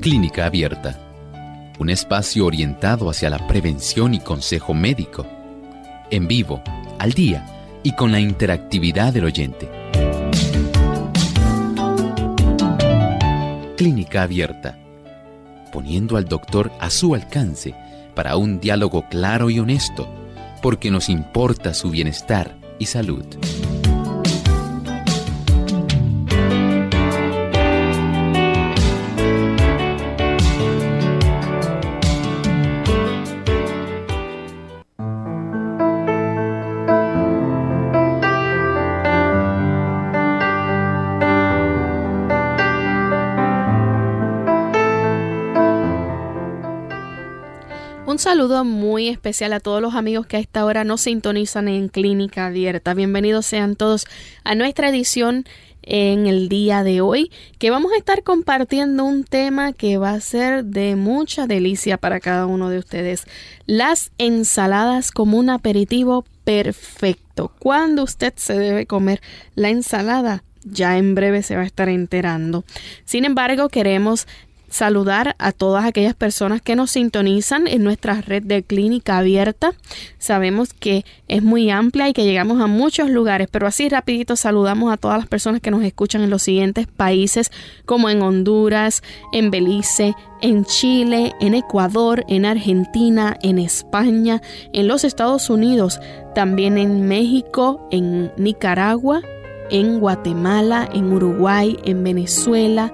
Clínica Abierta, un espacio orientado hacia la prevención y consejo médico, en vivo, al día y con la interactividad del oyente. Clínica Abierta, poniendo al doctor a su alcance para un diálogo claro y honesto, porque nos importa su bienestar y salud. Saludo muy especial a todos los amigos que a esta hora nos sintonizan en Clínica Abierta. Bienvenidos sean todos a nuestra edición en el día de hoy, que vamos a estar compartiendo un tema que va a ser de mucha delicia para cada uno de ustedes. Las ensaladas como un aperitivo perfecto. ¿Cuándo usted se debe comer la ensalada? ya en breve se va a estar enterando. Sin embargo, queremos saludar a todas aquellas personas que nos sintonizan en nuestra red de clínica abierta. Sabemos que es muy amplia y que llegamos a muchos lugares, pero así rapidito saludamos a todas las personas que nos escuchan en los siguientes países como en Honduras, en Belice, en Chile, en Ecuador, en Argentina, en España, en los Estados Unidos, también en México, en Nicaragua, en Guatemala, en Uruguay, en Venezuela,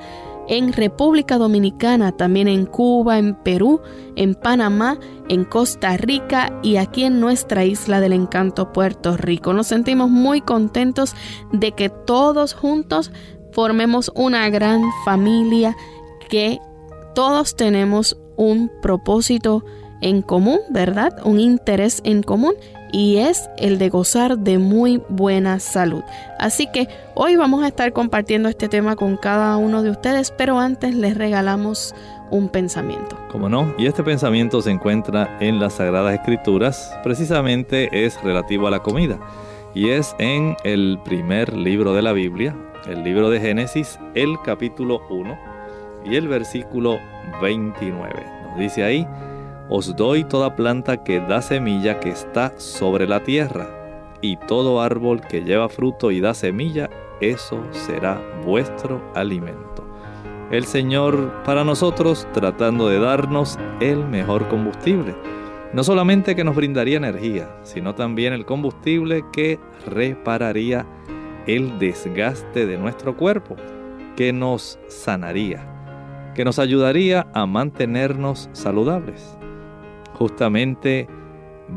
en República Dominicana, también en Cuba, en Perú, en Panamá, en Costa Rica y aquí en nuestra isla del encanto Puerto Rico. Nos sentimos muy contentos de que todos juntos formemos una gran familia, que todos tenemos un propósito en común, ¿verdad? Un interés en común y es el de gozar de muy buena salud. Así que hoy vamos a estar compartiendo este tema con cada uno de ustedes, pero antes les regalamos un pensamiento. Como no, y este pensamiento se encuentra en las Sagradas Escrituras, precisamente es relativo a la comida, y es en el primer libro de la Biblia, el libro de Génesis, el capítulo 1 y el versículo 29. Nos dice ahí, os doy toda planta que da semilla que está sobre la tierra, y todo árbol que lleva fruto y da semilla, eso será vuestro alimento. El Señor para nosotros tratando de darnos el mejor combustible. No solamente que nos brindaría energía, sino también el combustible que repararía el desgaste de nuestro cuerpo, que nos sanaría, que nos ayudaría a mantenernos saludables justamente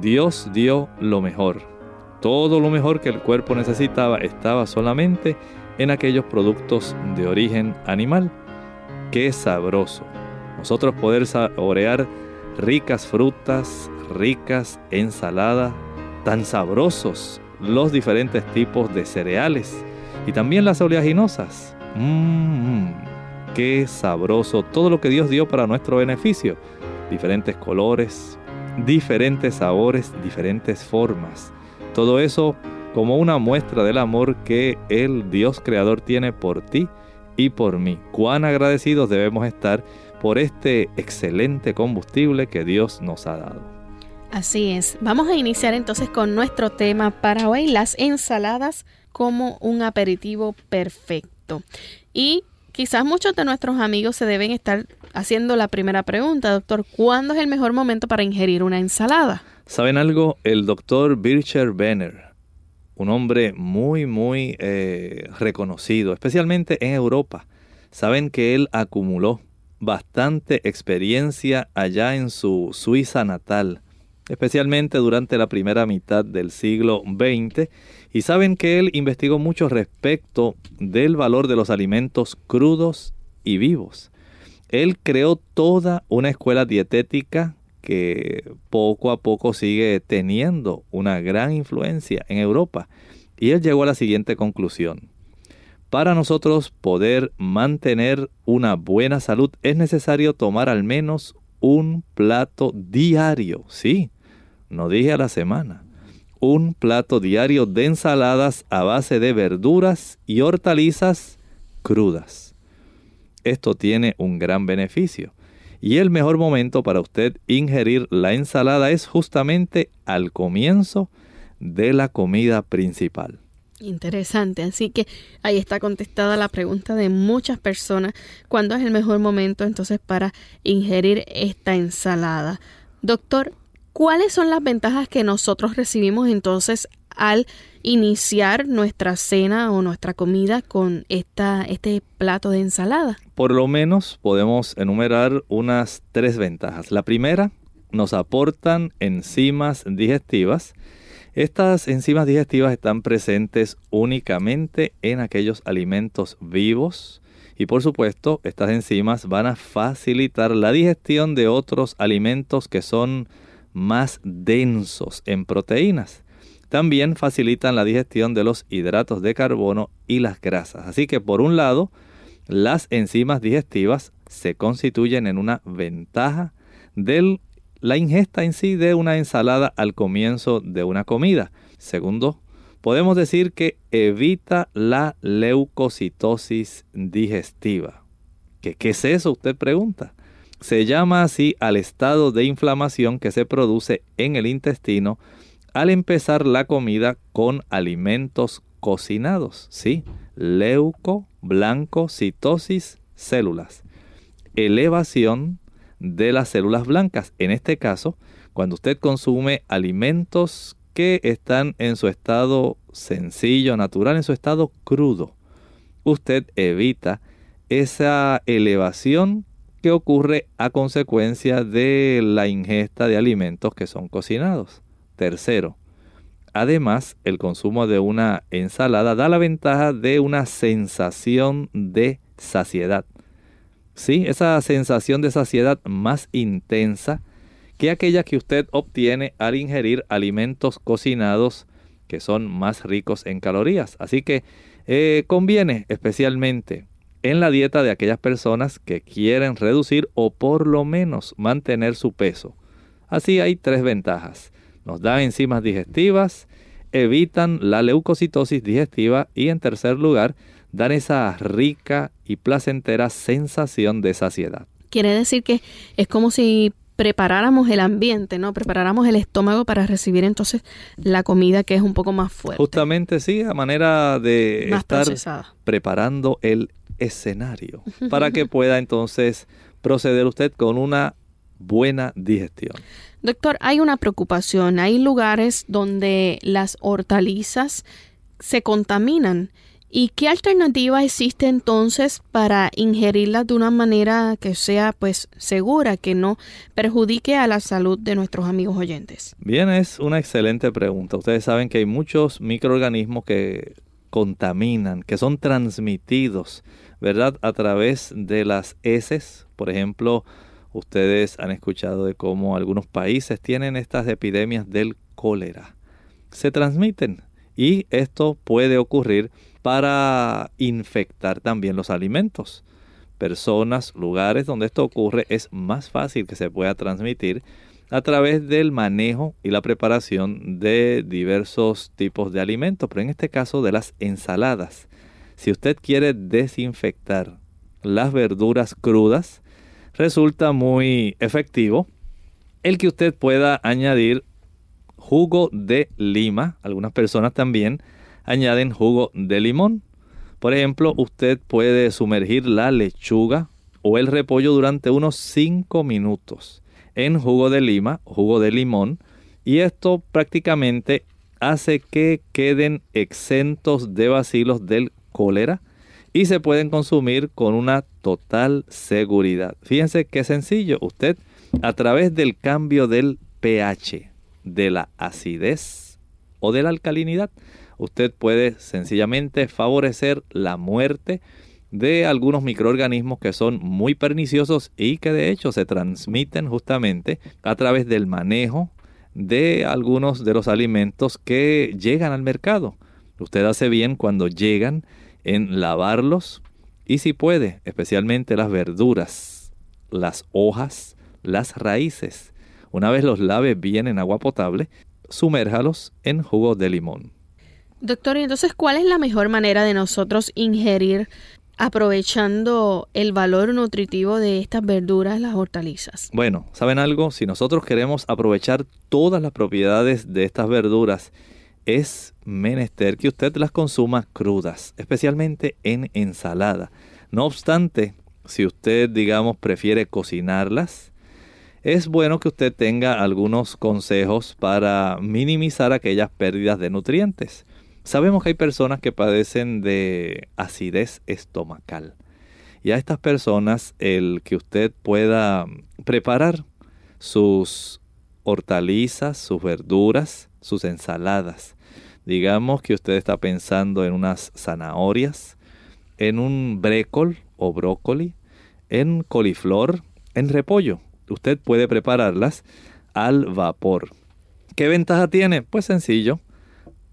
Dios dio lo mejor. Todo lo mejor que el cuerpo necesitaba estaba solamente en aquellos productos de origen animal. Qué sabroso. Nosotros poder saborear ricas frutas, ricas ensaladas, tan sabrosos los diferentes tipos de cereales y también las oleaginosas. Mmm, qué sabroso todo lo que Dios dio para nuestro beneficio diferentes colores, diferentes sabores, diferentes formas. Todo eso como una muestra del amor que el Dios Creador tiene por ti y por mí. Cuán agradecidos debemos estar por este excelente combustible que Dios nos ha dado. Así es. Vamos a iniciar entonces con nuestro tema para hoy, las ensaladas como un aperitivo perfecto. Y quizás muchos de nuestros amigos se deben estar haciendo la primera pregunta, doctor, ¿cuándo es el mejor momento para ingerir una ensalada? ¿Saben algo? El doctor Bircher Benner, un hombre muy, muy eh, reconocido, especialmente en Europa, saben que él acumuló bastante experiencia allá en su Suiza natal, especialmente durante la primera mitad del siglo XX, y saben que él investigó mucho respecto del valor de los alimentos crudos y vivos. Él creó toda una escuela dietética que poco a poco sigue teniendo una gran influencia en Europa. Y él llegó a la siguiente conclusión. Para nosotros poder mantener una buena salud es necesario tomar al menos un plato diario, sí, no dije a la semana, un plato diario de ensaladas a base de verduras y hortalizas crudas. Esto tiene un gran beneficio. Y el mejor momento para usted ingerir la ensalada es justamente al comienzo de la comida principal. Interesante, así que ahí está contestada la pregunta de muchas personas, ¿cuándo es el mejor momento entonces para ingerir esta ensalada? Doctor, ¿cuáles son las ventajas que nosotros recibimos entonces al iniciar nuestra cena o nuestra comida con esta, este plato de ensalada? Por lo menos podemos enumerar unas tres ventajas. La primera, nos aportan enzimas digestivas estas enzimas digestivas están presentes únicamente en aquellos alimentos vivos y por supuesto estas enzimas van a facilitar la digestión de otros alimentos que son más densos en proteínas. También facilitan la digestión de los hidratos de carbono y las grasas. Así que por un lado, las enzimas digestivas se constituyen en una ventaja del la ingesta en sí de una ensalada al comienzo de una comida. Segundo, podemos decir que evita la leucocitosis digestiva. ¿Qué, ¿Qué es eso? Usted pregunta. Se llama así al estado de inflamación que se produce en el intestino al empezar la comida con alimentos cocinados. Sí, leuco, blanco, citosis, células. Elevación de las células blancas. En este caso, cuando usted consume alimentos que están en su estado sencillo, natural, en su estado crudo, usted evita esa elevación que ocurre a consecuencia de la ingesta de alimentos que son cocinados. Tercero, además, el consumo de una ensalada da la ventaja de una sensación de saciedad. Sí, esa sensación de saciedad más intensa que aquella que usted obtiene al ingerir alimentos cocinados que son más ricos en calorías. Así que eh, conviene especialmente en la dieta de aquellas personas que quieren reducir o por lo menos mantener su peso. Así hay tres ventajas. Nos dan enzimas digestivas, evitan la leucocitosis digestiva y en tercer lugar dan esa rica y placentera sensación de saciedad. Quiere decir que es como si preparáramos el ambiente, ¿no? Preparáramos el estómago para recibir entonces la comida que es un poco más fuerte. Justamente sí, a manera de estar preparando el escenario para que pueda entonces proceder usted con una buena digestión. Doctor, hay una preocupación. Hay lugares donde las hortalizas se contaminan ¿Y qué alternativa existe entonces para ingerirlas de una manera que sea pues segura, que no perjudique a la salud de nuestros amigos oyentes? Bien, es una excelente pregunta. Ustedes saben que hay muchos microorganismos que contaminan, que son transmitidos, ¿verdad? A través de las heces. Por ejemplo, ustedes han escuchado de cómo algunos países tienen estas epidemias del cólera. Se transmiten y esto puede ocurrir para infectar también los alimentos. Personas, lugares donde esto ocurre es más fácil que se pueda transmitir a través del manejo y la preparación de diversos tipos de alimentos, pero en este caso de las ensaladas. Si usted quiere desinfectar las verduras crudas, resulta muy efectivo el que usted pueda añadir jugo de lima, algunas personas también añaden jugo de limón. Por ejemplo, usted puede sumergir la lechuga o el repollo durante unos 5 minutos en jugo de lima, jugo de limón, y esto prácticamente hace que queden exentos de bacilos del cólera y se pueden consumir con una total seguridad. Fíjense qué sencillo, usted a través del cambio del pH, de la acidez o de la alcalinidad, usted puede sencillamente favorecer la muerte de algunos microorganismos que son muy perniciosos y que de hecho se transmiten justamente a través del manejo de algunos de los alimentos que llegan al mercado. Usted hace bien cuando llegan en lavarlos y si puede, especialmente las verduras, las hojas, las raíces. Una vez los lave bien en agua potable, sumérjalos en jugo de limón. Doctor, ¿y entonces cuál es la mejor manera de nosotros ingerir aprovechando el valor nutritivo de estas verduras, las hortalizas? Bueno, ¿saben algo? Si nosotros queremos aprovechar todas las propiedades de estas verduras, es menester que usted las consuma crudas, especialmente en ensalada. No obstante, si usted, digamos, prefiere cocinarlas, es bueno que usted tenga algunos consejos para minimizar aquellas pérdidas de nutrientes. Sabemos que hay personas que padecen de acidez estomacal. Y a estas personas el que usted pueda preparar sus hortalizas, sus verduras, sus ensaladas. Digamos que usted está pensando en unas zanahorias, en un brécol o brócoli, en coliflor, en repollo. Usted puede prepararlas al vapor. ¿Qué ventaja tiene? Pues sencillo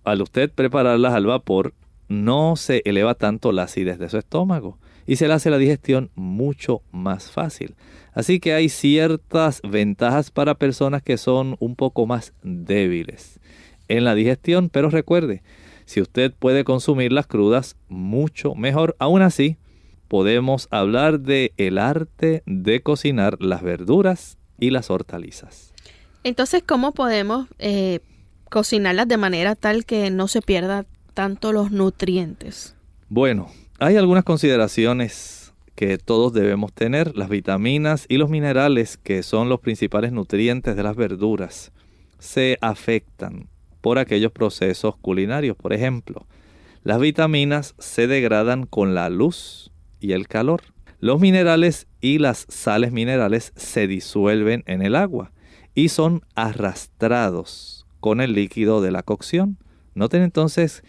al usted prepararlas al vapor, no se eleva tanto la acidez de su estómago y se le hace la digestión mucho más fácil. Así que hay ciertas ventajas para personas que son un poco más débiles en la digestión, pero recuerde, si usted puede consumir las crudas, mucho mejor. Aún así, podemos hablar de el arte de cocinar las verduras y las hortalizas. Entonces, ¿cómo podemos eh, cocinarlas de manera tal que no se pierda tanto los nutrientes? Bueno, hay algunas consideraciones que todos debemos tener. Las vitaminas y los minerales, que son los principales nutrientes de las verduras, se afectan por aquellos procesos culinarios. Por ejemplo, las vitaminas se degradan con la luz y el calor. Los minerales y las sales minerales se disuelven en el agua y son arrastrados con el líquido de la cocción. Noten entonces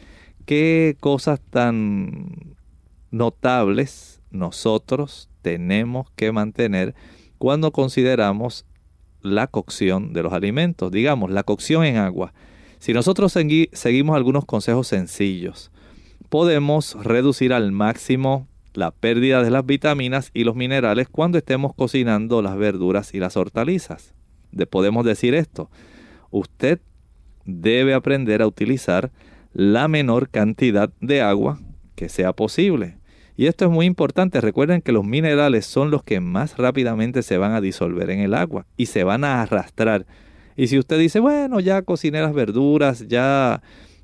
qué cosas tan notables nosotros tenemos que mantener cuando consideramos la cocción de los alimentos. Digamos, la cocción en agua. Si nosotros seguimos algunos consejos sencillos, podemos reducir al máximo la pérdida de las vitaminas y los minerales cuando estemos cocinando las verduras y las hortalizas. podemos decir esto. Usted debe aprender a utilizar la menor cantidad de agua que sea posible. Y esto es muy importante. Recuerden que los minerales son los que más rápidamente se van a disolver en el agua y se van a arrastrar. Y si usted dice, bueno, ya cociné las verduras, ya,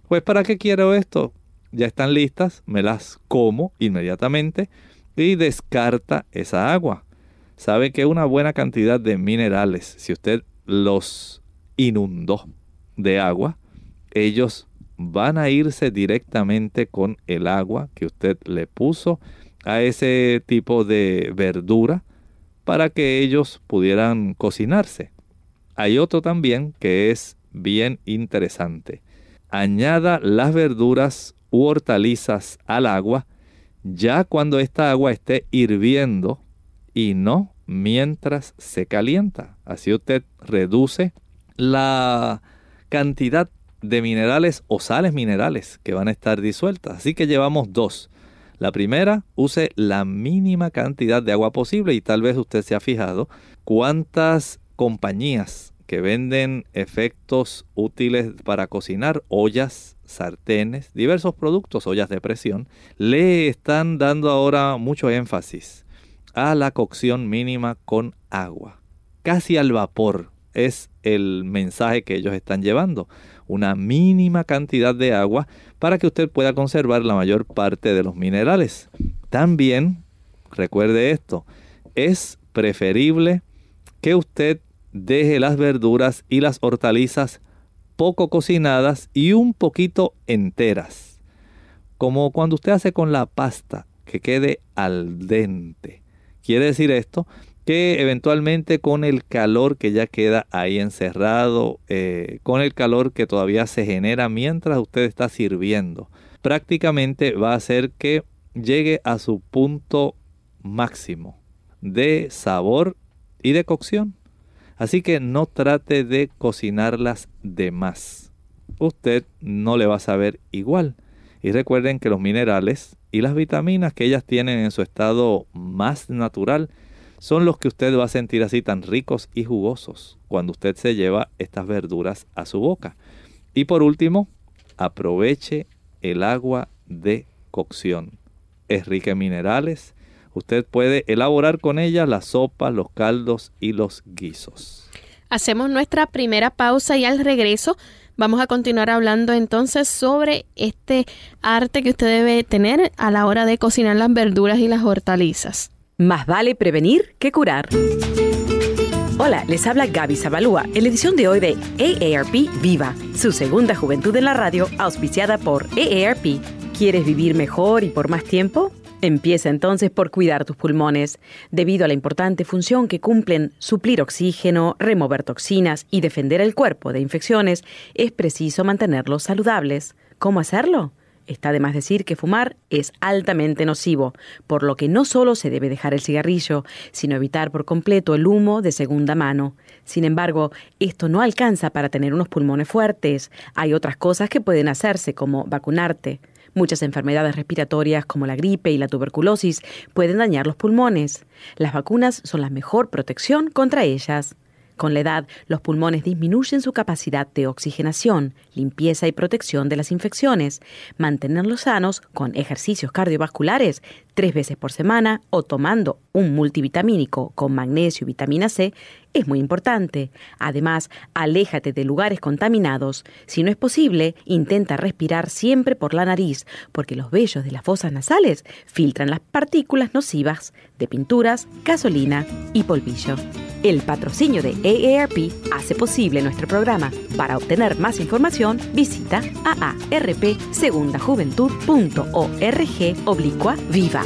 pues ¿para qué quiero esto? Ya están listas, me las como inmediatamente y descarta esa agua. Sabe que una buena cantidad de minerales, si usted los inundó de agua, ellos van a irse directamente con el agua que usted le puso a ese tipo de verdura para que ellos pudieran cocinarse. Hay otro también que es bien interesante. Añada las verduras u hortalizas al agua ya cuando esta agua esté hirviendo y no mientras se calienta. Así usted reduce la cantidad de minerales o sales minerales que van a estar disueltas. Así que llevamos dos. La primera, use la mínima cantidad de agua posible y tal vez usted se ha fijado cuántas compañías que venden efectos útiles para cocinar, ollas, sartenes, diversos productos, ollas de presión, le están dando ahora mucho énfasis a la cocción mínima con agua, casi al vapor, es el mensaje que ellos están llevando. Una mínima cantidad de agua para que usted pueda conservar la mayor parte de los minerales. También, recuerde esto, es preferible que usted deje las verduras y las hortalizas poco cocinadas y un poquito enteras. Como cuando usted hace con la pasta, que quede al dente. Quiere decir esto que eventualmente con el calor que ya queda ahí encerrado, eh, con el calor que todavía se genera mientras usted está sirviendo, prácticamente va a hacer que llegue a su punto máximo de sabor y de cocción. Así que no trate de cocinarlas de más. Usted no le va a saber igual. Y recuerden que los minerales y las vitaminas que ellas tienen en su estado más natural son los que usted va a sentir así tan ricos y jugosos cuando usted se lleva estas verduras a su boca. Y por último, aproveche el agua de cocción. Es rica en minerales. Usted puede elaborar con ella las sopas, los caldos y los guisos. Hacemos nuestra primera pausa y al regreso vamos a continuar hablando entonces sobre este arte que usted debe tener a la hora de cocinar las verduras y las hortalizas. Más vale prevenir que curar. Hola, les habla Gaby Zabalúa en la edición de hoy de AARP Viva, su segunda juventud en la radio, auspiciada por AARP. ¿Quieres vivir mejor y por más tiempo? Empieza entonces por cuidar tus pulmones. Debido a la importante función que cumplen suplir oxígeno, remover toxinas y defender el cuerpo de infecciones, es preciso mantenerlos saludables. ¿Cómo hacerlo? Está de más decir que fumar es altamente nocivo, por lo que no solo se debe dejar el cigarrillo, sino evitar por completo el humo de segunda mano. Sin embargo, esto no alcanza para tener unos pulmones fuertes. Hay otras cosas que pueden hacerse, como vacunarte. Muchas enfermedades respiratorias como la gripe y la tuberculosis pueden dañar los pulmones. Las vacunas son la mejor protección contra ellas. Con la edad, los pulmones disminuyen su capacidad de oxigenación, limpieza y protección de las infecciones. Mantenerlos sanos con ejercicios cardiovasculares tres veces por semana o tomando un multivitamínico con magnesio y vitamina C es muy importante. Además, aléjate de lugares contaminados. Si no es posible, intenta respirar siempre por la nariz, porque los vellos de las fosas nasales filtran las partículas nocivas de pinturas, gasolina y polvillo. El patrocinio de AARP hace posible nuestro programa. Para obtener más información, visita aarpsegundajuventud.org oblicua viva.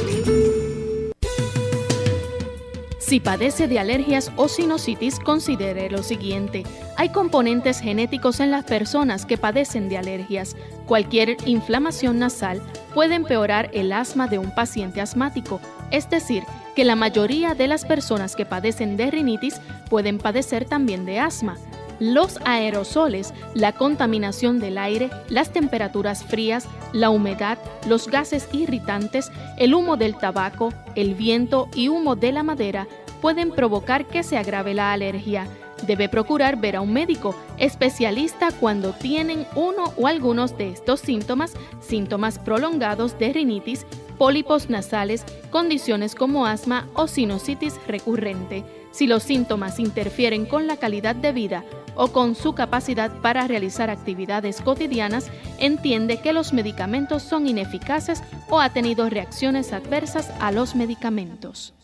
Si padece de alergias o sinusitis, considere lo siguiente. Hay componentes genéticos en las personas que padecen de alergias. Cualquier inflamación nasal puede empeorar el asma de un paciente asmático, es decir, que la mayoría de las personas que padecen de rinitis pueden padecer también de asma. Los aerosoles, la contaminación del aire, las temperaturas frías, la humedad, los gases irritantes, el humo del tabaco, el viento y humo de la madera pueden provocar que se agrave la alergia. Debe procurar ver a un médico especialista cuando tienen uno o algunos de estos síntomas, síntomas prolongados de rinitis, pólipos nasales, condiciones como asma o sinusitis recurrente. Si los síntomas interfieren con la calidad de vida o con su capacidad para realizar actividades cotidianas, entiende que los medicamentos son ineficaces o ha tenido reacciones adversas a los medicamentos.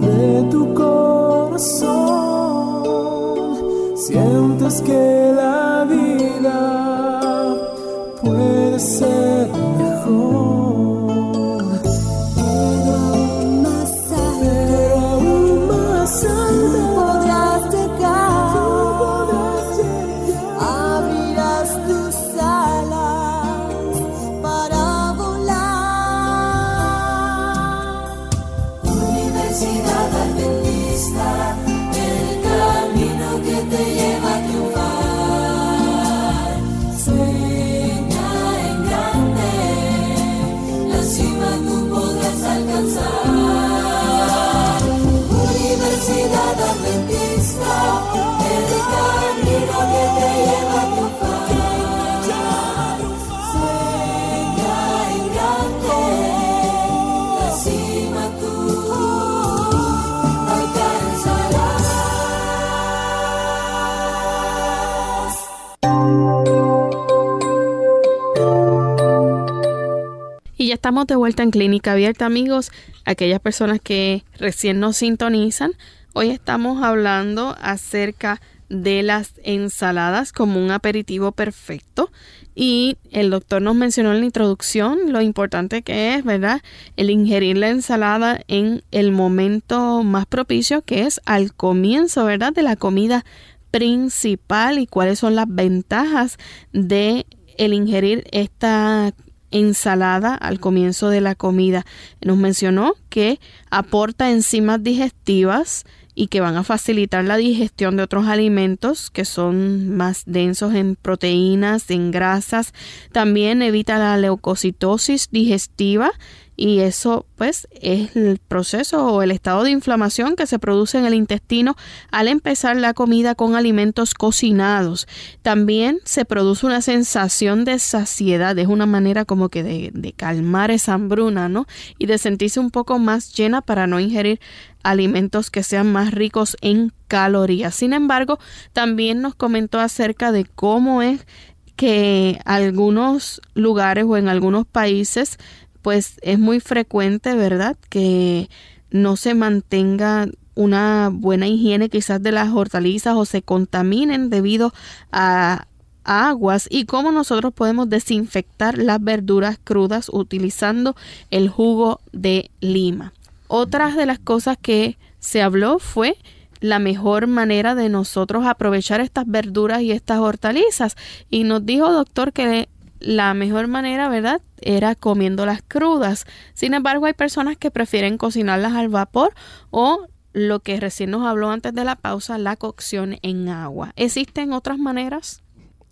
de tu corazón sientes que la vida de vuelta en Clínica Abierta, amigos. Aquellas personas que recién nos sintonizan, hoy estamos hablando acerca de las ensaladas como un aperitivo perfecto. Y el doctor nos mencionó en la introducción lo importante que es, ¿verdad? El ingerir la ensalada en el momento más propicio, que es al comienzo, ¿verdad? De la comida principal y cuáles son las ventajas de el ingerir esta ensalada al comienzo de la comida. Nos mencionó que aporta enzimas digestivas y que van a facilitar la digestión de otros alimentos que son más densos en proteínas, en grasas. También evita la leucocitosis digestiva y eso pues es el proceso o el estado de inflamación que se produce en el intestino al empezar la comida con alimentos cocinados. También se produce una sensación de saciedad, es una manera como que de, de calmar esa hambruna, ¿no? Y de sentirse un poco más llena para no ingerir alimentos que sean más ricos en calorías. Sin embargo, también nos comentó acerca de cómo es que algunos lugares o en algunos países pues es muy frecuente, ¿verdad? Que no se mantenga una buena higiene quizás de las hortalizas o se contaminen debido a aguas y cómo nosotros podemos desinfectar las verduras crudas utilizando el jugo de lima. Otras de las cosas que se habló fue la mejor manera de nosotros aprovechar estas verduras y estas hortalizas. Y nos dijo, doctor, que la mejor manera, ¿verdad?, era comiéndolas crudas. Sin embargo, hay personas que prefieren cocinarlas al vapor o lo que recién nos habló antes de la pausa, la cocción en agua. ¿Existen otras maneras?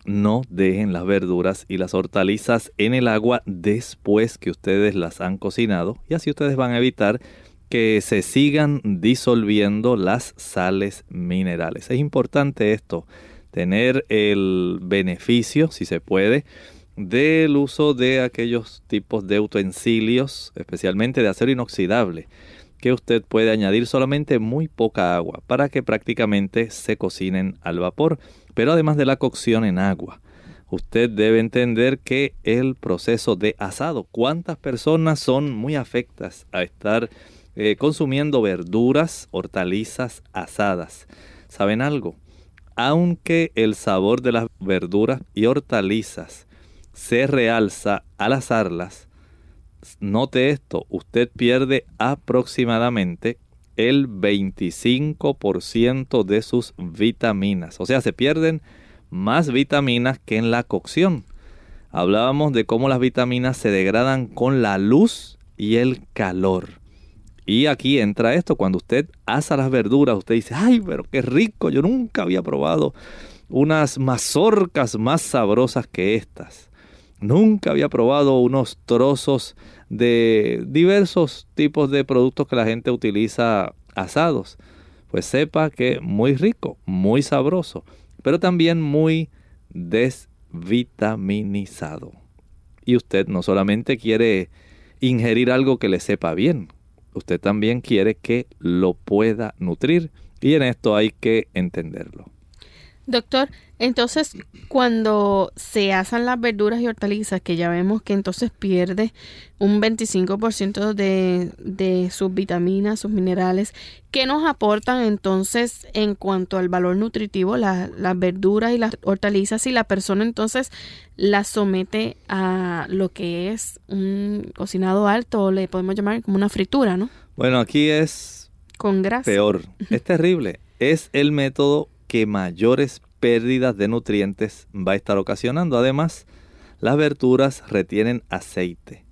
No dejen las verduras y las hortalizas en el agua después que ustedes las han cocinado y así ustedes van a evitar que se sigan disolviendo las sales minerales. Es importante esto, tener el beneficio, si se puede, del uso de aquellos tipos de utensilios, especialmente de acero inoxidable, que usted puede añadir solamente muy poca agua para que prácticamente se cocinen al vapor, pero además de la cocción en agua. Usted debe entender que el proceso de asado, cuántas personas son muy afectas a estar eh, consumiendo verduras, hortalizas asadas. ¿Saben algo? Aunque el sabor de las verduras y hortalizas se realza al asarlas, note esto, usted pierde aproximadamente el 25% de sus vitaminas. O sea, se pierden más vitaminas que en la cocción. Hablábamos de cómo las vitaminas se degradan con la luz y el calor. Y aquí entra esto, cuando usted asa las verduras, usted dice, ay, pero qué rico, yo nunca había probado unas mazorcas más sabrosas que estas. Nunca había probado unos trozos de diversos tipos de productos que la gente utiliza asados. Pues sepa que muy rico, muy sabroso, pero también muy desvitaminizado. Y usted no solamente quiere ingerir algo que le sepa bien, usted también quiere que lo pueda nutrir y en esto hay que entenderlo. Doctor, entonces cuando se asan las verduras y hortalizas, que ya vemos que entonces pierde un 25% de, de sus vitaminas, sus minerales, ¿qué nos aportan entonces en cuanto al valor nutritivo las verduras y las hortalizas si la persona entonces las somete a lo que es un cocinado alto o le podemos llamar como una fritura, ¿no? Bueno, aquí es con grasa. Peor, es terrible. Es el método que mayores pérdidas de nutrientes va a estar ocasionando. Además, las verduras retienen aceite.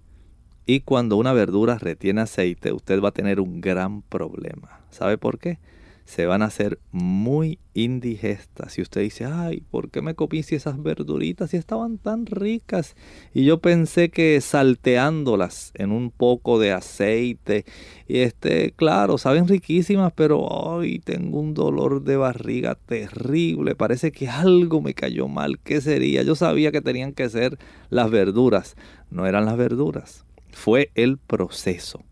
Y cuando una verdura retiene aceite, usted va a tener un gran problema. ¿Sabe por qué? Se van a hacer muy indigestas. Y usted dice, ay, ¿por qué me comí si esas verduritas si estaban tan ricas? Y yo pensé que salteándolas en un poco de aceite, y este, claro, saben riquísimas, pero ay, tengo un dolor de barriga terrible. Parece que algo me cayó mal. ¿Qué sería? Yo sabía que tenían que ser las verduras. No eran las verduras. Fue el proceso.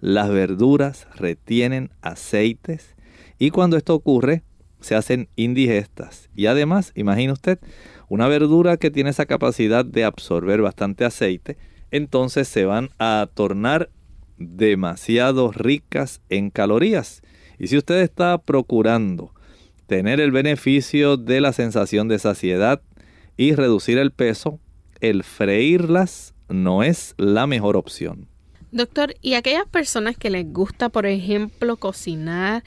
Las verduras retienen aceites y cuando esto ocurre, se hacen indigestas. Y además, imagine usted, una verdura que tiene esa capacidad de absorber bastante aceite, entonces se van a tornar demasiado ricas en calorías. Y si usted está procurando tener el beneficio de la sensación de saciedad y reducir el peso, el freírlas no es la mejor opción. Doctor, ¿y aquellas personas que les gusta, por ejemplo, cocinar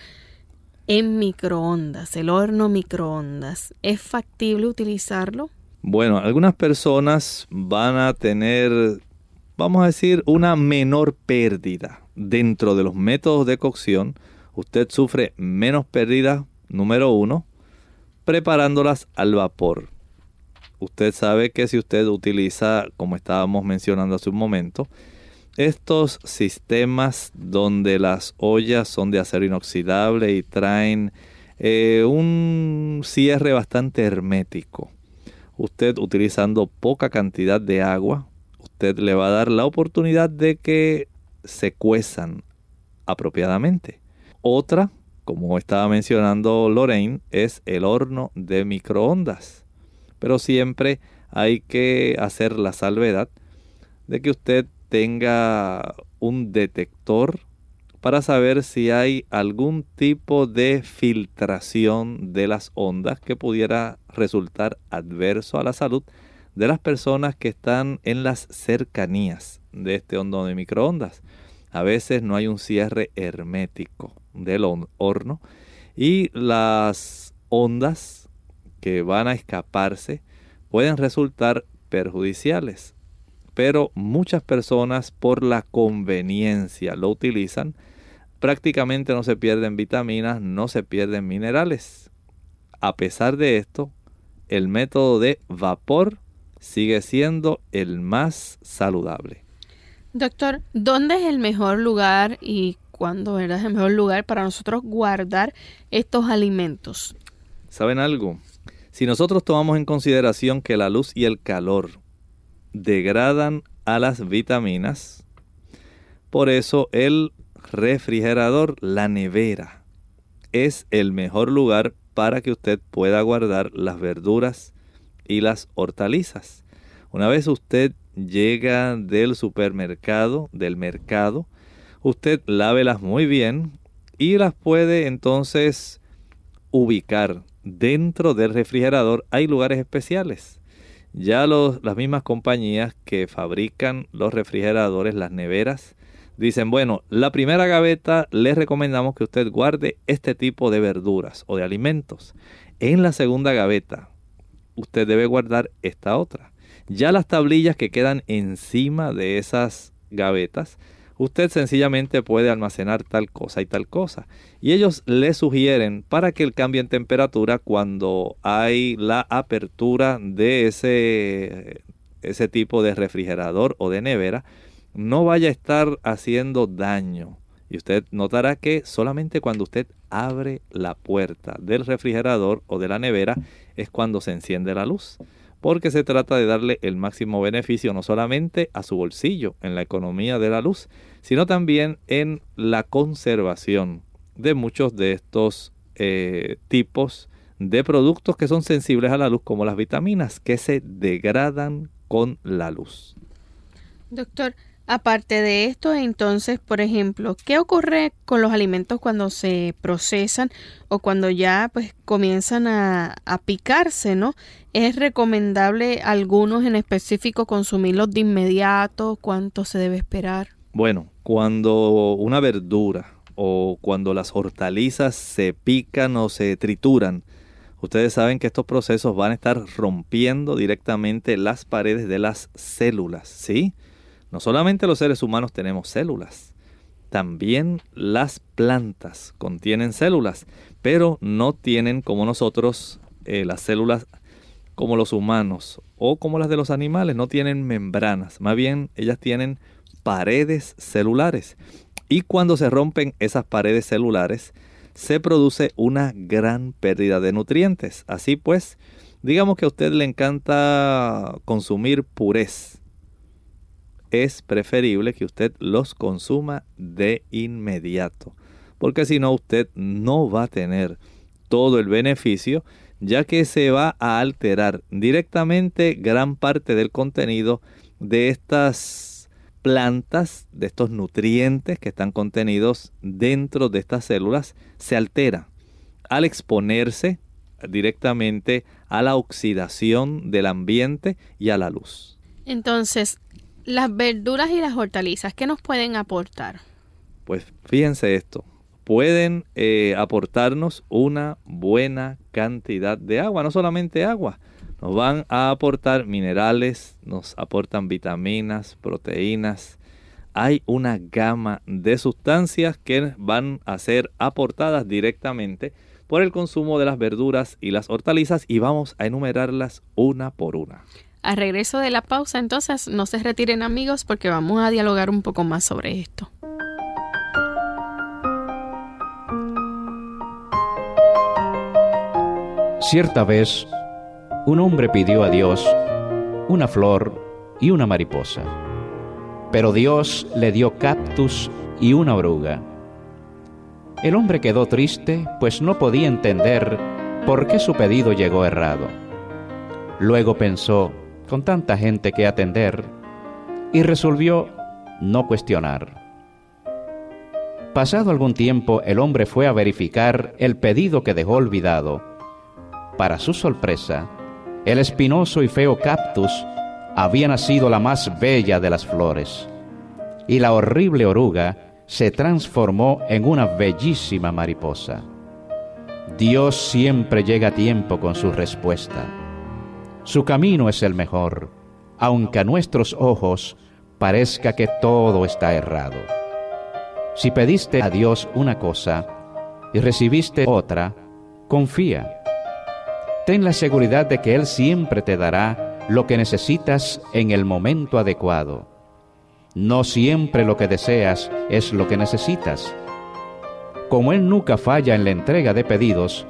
en microondas, el horno microondas. ¿Es factible utilizarlo? Bueno, algunas personas van a tener, vamos a decir, una menor pérdida dentro de los métodos de cocción usted sufre menos pérdida, número uno, preparándolas al vapor. Usted sabe que si usted utiliza, como estábamos mencionando hace un momento, estos sistemas donde las ollas son de acero inoxidable y traen eh, un cierre bastante hermético. Usted utilizando poca cantidad de agua, usted le va a dar la oportunidad de que se cuezan apropiadamente. Otra, como estaba mencionando Lorraine, es el horno de microondas. Pero siempre hay que hacer la salvedad de que usted tenga un detector para saber si hay algún tipo de filtración de las ondas que pudiera resultar adverso a la salud de las personas que están en las cercanías de este horno de microondas. A veces no hay un cierre hermético del horno y las ondas que van a escaparse pueden resultar perjudiciales pero muchas personas por la conveniencia lo utilizan. Prácticamente no se pierden vitaminas, no se pierden minerales. A pesar de esto, el método de vapor sigue siendo el más saludable. Doctor, ¿dónde es el mejor lugar y cuándo es el mejor lugar para nosotros guardar estos alimentos? ¿Saben algo? Si nosotros tomamos en consideración que la luz y el calor degradan a las vitaminas. Por eso el refrigerador, la nevera, es el mejor lugar para que usted pueda guardar las verduras y las hortalizas. Una vez usted llega del supermercado, del mercado, usted lávelas muy bien y las puede entonces ubicar dentro del refrigerador. Hay lugares especiales ya las mismas compañías que fabrican los refrigeradores, las neveras, dicen, bueno, la primera gaveta les recomendamos que usted guarde este tipo de verduras o de alimentos. En la segunda gaveta, usted debe guardar esta otra. Ya las tablillas que quedan encima de esas gavetas usted sencillamente puede almacenar tal cosa y tal cosa. Y ellos le sugieren para que el cambio en temperatura cuando hay la apertura de ese, ese tipo de refrigerador o de nevera no vaya a estar haciendo daño. Y usted notará que solamente cuando usted abre la puerta del refrigerador o de la nevera es cuando se enciende la luz porque se trata de darle el máximo beneficio no solamente a su bolsillo en la economía de la luz, sino también en la conservación de muchos de estos eh, tipos de productos que son sensibles a la luz, como las vitaminas, que se degradan con la luz. Doctor, Aparte de esto, entonces, por ejemplo, ¿qué ocurre con los alimentos cuando se procesan o cuando ya pues comienzan a, a picarse, ¿no? ¿Es recomendable algunos en específico consumirlos de inmediato? ¿Cuánto se debe esperar? Bueno, cuando una verdura o cuando las hortalizas se pican o se trituran, ustedes saben que estos procesos van a estar rompiendo directamente las paredes de las células, ¿sí? No solamente los seres humanos tenemos células, también las plantas contienen células, pero no tienen como nosotros eh, las células como los humanos o como las de los animales, no tienen membranas, más bien ellas tienen paredes celulares. Y cuando se rompen esas paredes celulares, se produce una gran pérdida de nutrientes. Así pues, digamos que a usted le encanta consumir purés es preferible que usted los consuma de inmediato, porque si no usted no va a tener todo el beneficio, ya que se va a alterar directamente gran parte del contenido de estas plantas, de estos nutrientes que están contenidos dentro de estas células, se altera al exponerse directamente a la oxidación del ambiente y a la luz. Entonces, las verduras y las hortalizas, ¿qué nos pueden aportar? Pues fíjense esto, pueden eh, aportarnos una buena cantidad de agua, no solamente agua, nos van a aportar minerales, nos aportan vitaminas, proteínas, hay una gama de sustancias que van a ser aportadas directamente por el consumo de las verduras y las hortalizas y vamos a enumerarlas una por una. A regreso de la pausa, entonces, no se retiren amigos porque vamos a dialogar un poco más sobre esto. Cierta vez, un hombre pidió a Dios una flor y una mariposa, pero Dios le dio cactus y una oruga. El hombre quedó triste, pues no podía entender por qué su pedido llegó errado. Luego pensó, con tanta gente que atender, y resolvió no cuestionar. Pasado algún tiempo, el hombre fue a verificar el pedido que dejó olvidado para su sorpresa, el espinoso y feo cactus había nacido la más bella de las flores, y la horrible oruga se transformó en una bellísima mariposa. Dios siempre llega a tiempo con su respuesta. Su camino es el mejor, aunque a nuestros ojos parezca que todo está errado. Si pediste a Dios una cosa y recibiste otra, confía ten la seguridad de que Él siempre te dará lo que necesitas en el momento adecuado. No siempre lo que deseas es lo que necesitas. Como Él nunca falla en la entrega de pedidos,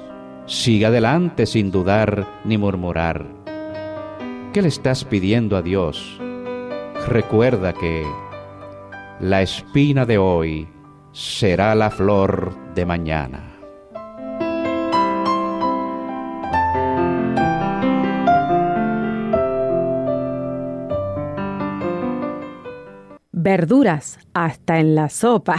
siga adelante sin dudar ni murmurar. ¿Qué le estás pidiendo a Dios? Recuerda que la espina de hoy será la flor de mañana. Verduras hasta en la sopa.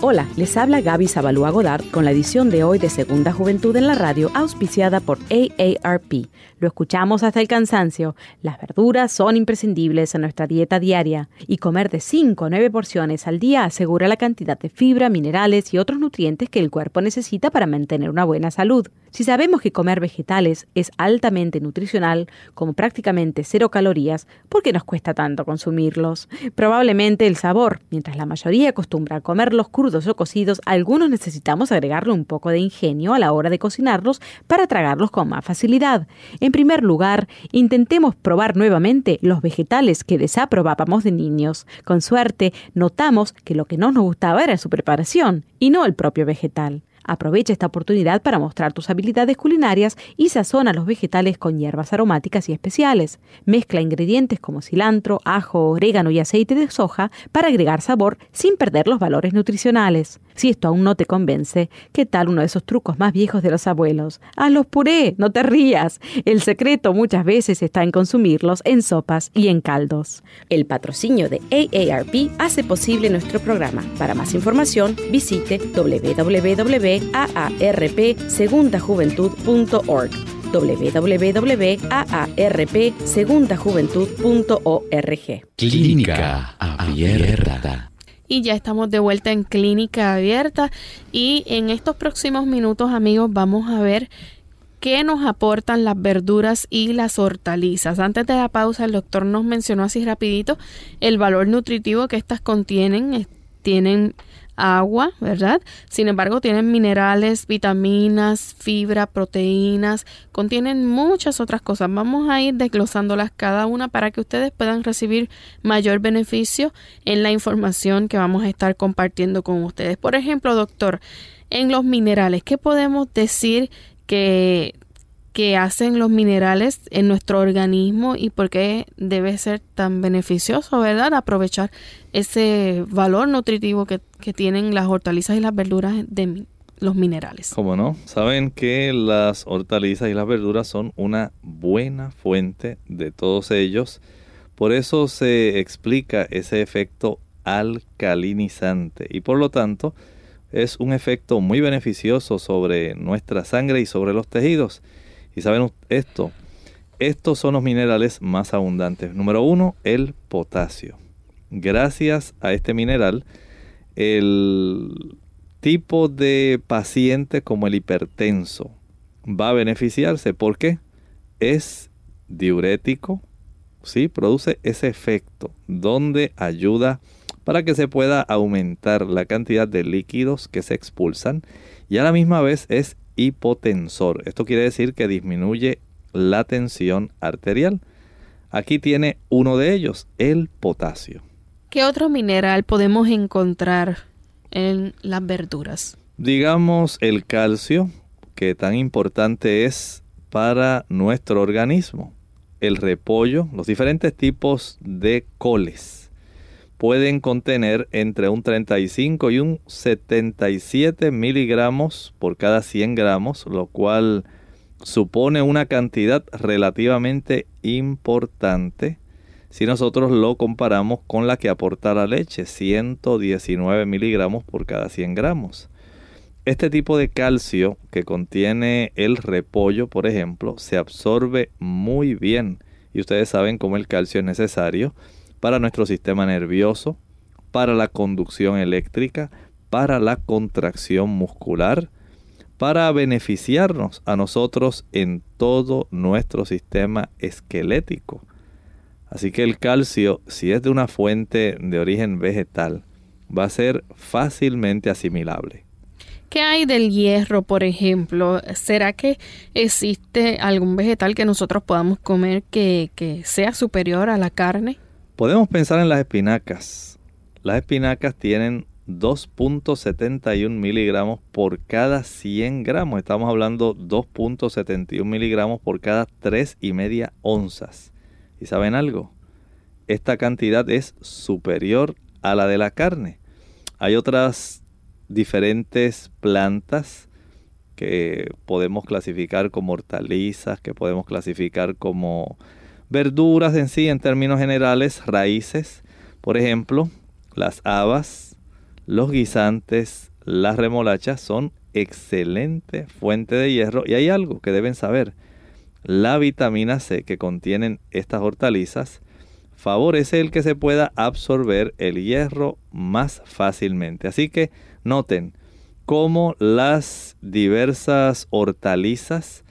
Hola, les habla Gaby Zabalúa Godard con la edición de hoy de Segunda Juventud en la Radio, auspiciada por AARP. Lo escuchamos hasta el cansancio. Las verduras son imprescindibles en nuestra dieta diaria y comer de 5 a 9 porciones al día asegura la cantidad de fibra, minerales y otros nutrientes que el cuerpo necesita para mantener una buena salud. Si sabemos que comer vegetales es altamente nutricional, como prácticamente cero calorías, ¿por qué nos cuesta tanto consumirlos? Probablemente el sabor. Mientras la mayoría acostumbra a comerlos crudos o cocidos, algunos necesitamos agregarle un poco de ingenio a la hora de cocinarlos para tragarlos con más facilidad. Primer lugar, intentemos probar nuevamente los vegetales que desaprobábamos de niños. Con suerte, notamos que lo que no nos gustaba era su preparación y no el propio vegetal. Aprovecha esta oportunidad para mostrar tus habilidades culinarias y sazona los vegetales con hierbas aromáticas y especiales. Mezcla ingredientes como cilantro, ajo, orégano y aceite de soja para agregar sabor sin perder los valores nutricionales. Si esto aún no te convence, ¿qué tal uno de esos trucos más viejos de los abuelos? los puré, no te rías. El secreto muchas veces está en consumirlos en sopas y en caldos. El patrocinio de AARP hace posible nuestro programa. Para más información, visite www.aarpsegundajuventud.org www.aarpsegundajuventud.org Clínica Abierta y ya estamos de vuelta en clínica abierta y en estos próximos minutos amigos vamos a ver qué nos aportan las verduras y las hortalizas. Antes de la pausa el doctor nos mencionó así rapidito el valor nutritivo que estas contienen. Tienen agua, ¿verdad? Sin embargo, tienen minerales, vitaminas, fibra, proteínas, contienen muchas otras cosas. Vamos a ir desglosándolas cada una para que ustedes puedan recibir mayor beneficio en la información que vamos a estar compartiendo con ustedes. Por ejemplo, doctor, en los minerales, ¿qué podemos decir que que hacen los minerales en nuestro organismo y por qué debe ser tan beneficioso, ¿verdad? Aprovechar ese valor nutritivo que, tienen las hortalizas y las verduras de los minerales. ¿Cómo no? Saben que las hortalizas y las verduras son una buena fuente de todos ellos. Por eso se explica ese efecto alcalinizante y por lo tanto es un efecto muy beneficioso sobre nuestra sangre y sobre los tejidos. Y saben esto, estos son los minerales más abundantes. Número uno, el potasio. Gracias a este mineral, el tipo de paciente como el hipertenso va a beneficiarse. ¿Por qué? Es diurético, ¿sí? Produce ese efecto donde ayuda para que se pueda aumentar la cantidad de líquidos que se expulsan y a la misma vez es hipotensor. Esto quiere decir que disminuye la tensión arterial. Aquí tiene uno de ellos, el potasio. ¿Qué otro mineral podemos encontrar en las verduras? Digamos el calcio, que tan importante es para nuestro organismo. El repollo, los diferentes tipos de coles pueden contener entre un 35 y un 77 miligramos por cada 100 gramos, lo cual supone una cantidad relativamente importante si nosotros lo comparamos con la que aporta la leche, 119 miligramos por cada 100 gramos. Este tipo de calcio que contiene el repollo, por ejemplo, se absorbe muy bien y ustedes saben cómo el calcio es necesario para nuestro sistema nervioso, para la conducción eléctrica, para la contracción muscular, para beneficiarnos a nosotros en todo nuestro sistema esquelético. Así que el calcio, si es de una fuente de origen vegetal, va a ser fácilmente asimilable. ¿Qué hay del hierro, por ejemplo? ¿Será que existe algún vegetal que nosotros podamos comer que, que sea superior a la carne? Podemos pensar en las espinacas. Las espinacas tienen 2.71 miligramos por cada 100 gramos. Estamos hablando 2.71 miligramos por cada 3 y media onzas. ¿Y saben algo? Esta cantidad es superior a la de la carne. Hay otras diferentes plantas que podemos clasificar como hortalizas, que podemos clasificar como Verduras en sí, en términos generales, raíces, por ejemplo, las habas, los guisantes, las remolachas son excelente fuente de hierro y hay algo que deben saber. La vitamina C que contienen estas hortalizas favorece el que se pueda absorber el hierro más fácilmente. Así que noten cómo las diversas hortalizas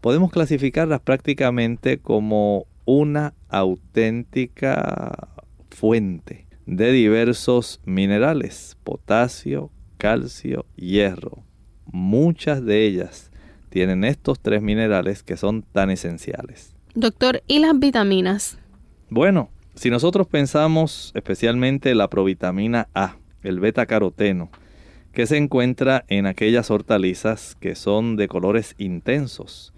podemos clasificarlas prácticamente como una auténtica fuente de diversos minerales, potasio, calcio, hierro. Muchas de ellas tienen estos tres minerales que son tan esenciales. Doctor, ¿y las vitaminas? Bueno, si nosotros pensamos especialmente la provitamina A, el beta caroteno, que se encuentra en aquellas hortalizas que son de colores intensos.